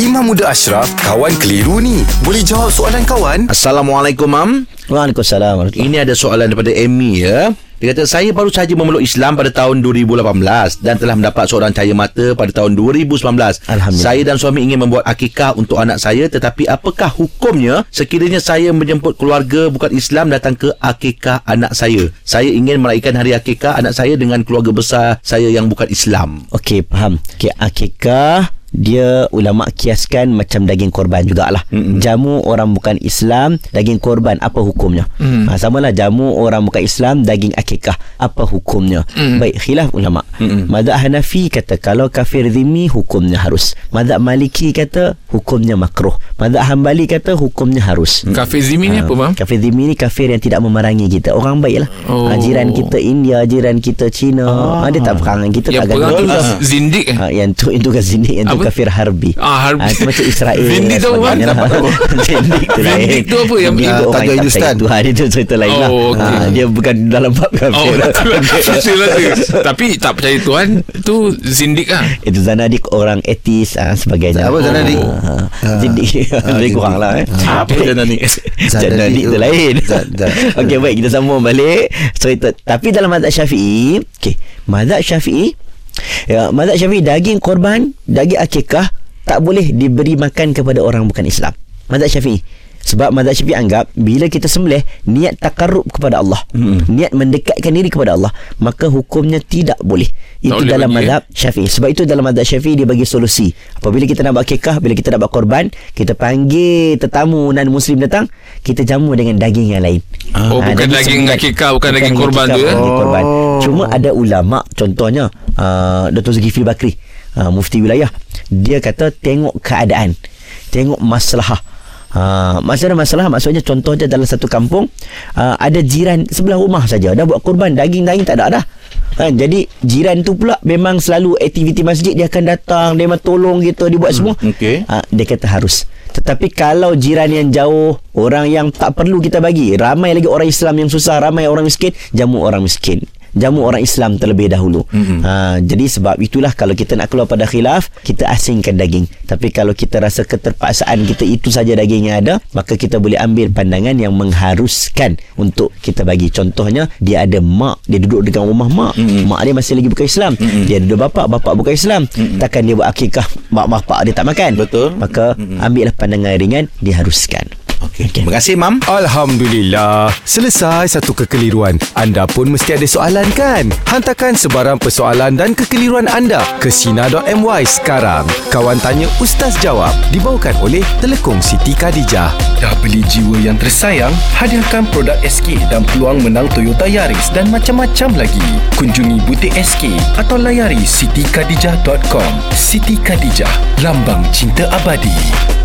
Imam Muda Ashraf, kawan keliru ni. Boleh jawab soalan kawan? Assalamualaikum, Mam. Waalaikumsalam. Ini ada soalan daripada Amy ya. Dia kata saya baru saja memeluk Islam pada tahun 2018 dan telah mendapat seorang cahaya mata pada tahun 2019. Alhamdulillah. Saya dan suami ingin membuat akikah untuk anak saya tetapi apakah hukumnya sekiranya saya menjemput keluarga bukan Islam datang ke akikah anak saya? Saya ingin meraihkan hari akikah anak saya dengan keluarga besar saya yang bukan Islam. Okey, faham. Okey, akikah dia ulama kiaskan macam daging korban jugalah. Mm-mm. Jamu orang bukan Islam, daging korban apa hukumnya? Mm. Ha, samalah jamu orang bukan Islam, daging akikah apa hukumnya? Mm. Baik, khilaf ulama. Mm-mm. Mazhab Hanafi kata kalau kafir zimmi hukumnya harus. Mazhab Maliki kata hukumnya makruh. Mazhab Hambali kata hukumnya harus. Kafir zimmi ni apa, Mam? Kafir zimmi ni kafir yang tidak memerangi kita. Orang baik lah. Oh. Ha, jiran kita India, jiran kita Cina. Ha, dia tak perang dengan kita. Yang tak perang tu ganggu. zindik eh? Ha, yang tu itu kan zindik yang tu? Kafir harbi. Ah, harbi. Ha, itu macam Israel. Zindik tu apa? lah. zindik tu lain. Zindik tu apa? Yang- tu Ah, orang tak Hindustan. percaya Tuhan itu cerita lain lah. Oh, okey. Ha, dia bukan dalam bab Oh, kafir. betul lah. Betul lah tu. Tapi tak percaya Tuhan tu zindik lah. itu zanadik orang etis ha, sebagainya. Apa zanadik? Ha, ha. zindik. Lebih kurang lah. Eh. Apa zanadik? Zanadik tu lain. Okey baik kita sambung balik. Itu tapi dalam mazhab Syafi'i, okey, mazhab Syafi'i ya, mazhab Syafi'i daging korban, daging akikah tak boleh diberi makan kepada orang bukan Islam. Mazhab Syafi'i. Sebab mazhab Syafi'i anggap bila kita sembelih niat takarrub kepada Allah, hmm. niat mendekatkan diri kepada Allah, maka hukumnya tidak boleh. Itu boleh dalam eh? mazhab Syafi'i. Sebab itu dalam mazhab Syafi'i dia bagi solusi. Apabila kita nak buat akikah, bila kita nak buat korban, kita panggil tetamu non muslim datang, kita jamu dengan daging yang lain. Oh, Ah, bukan daging akikah, bukan daging korban akikah, tu, bukan eh? daging korban. Cuma ada ulama contohnya uh, Dr. Zulkifli Bakri, uh, mufti wilayah, dia kata tengok keadaan, tengok masalah. Ha, masalah masalah maksudnya contohnya dalam satu kampung uh, ada jiran sebelah rumah saja dah buat korban daging-daging tak ada dah. Ha, jadi jiran tu pula memang selalu aktiviti masjid dia akan datang dia memang tolong kita dia buat semua. okey. Ha, dia kata harus. Tetapi kalau jiran yang jauh, orang yang tak perlu kita bagi, ramai lagi orang Islam yang susah, ramai orang miskin, jamu orang miskin. Jamu orang Islam terlebih dahulu. Mm-hmm. Ha, jadi sebab itulah kalau kita nak keluar pada khilaf, kita asingkan daging. Tapi kalau kita rasa keterpaksaan kita itu saja daging yang ada, maka kita boleh ambil pandangan yang mengharuskan untuk kita bagi. Contohnya, dia ada mak, dia duduk dengan rumah mak. Mm-hmm. Mak dia masih lagi bukan Islam. Mm-hmm. Dia ada dua bapak, bapak bukan Islam. Mm-hmm. Takkan dia buat akikah, mak bapak dia tak makan. Betul. Maka mm-hmm. ambillah pandangan ringan, diharuskan. Okey. Terima kasih, Mam. Alhamdulillah. Selesai satu kekeliruan. Anda pun mesti ada soalan kan? Hantarkan sebarang persoalan dan kekeliruan anda ke Sina.my sekarang. Kawan Tanya Ustaz Jawab dibawakan oleh Telekom Siti Khadijah. Dah beli jiwa yang tersayang? Hadiahkan produk SK dan peluang menang Toyota Yaris dan macam-macam lagi. Kunjungi butik SK atau layari sitikadijah.com. Siti Khadijah, lambang cinta abadi.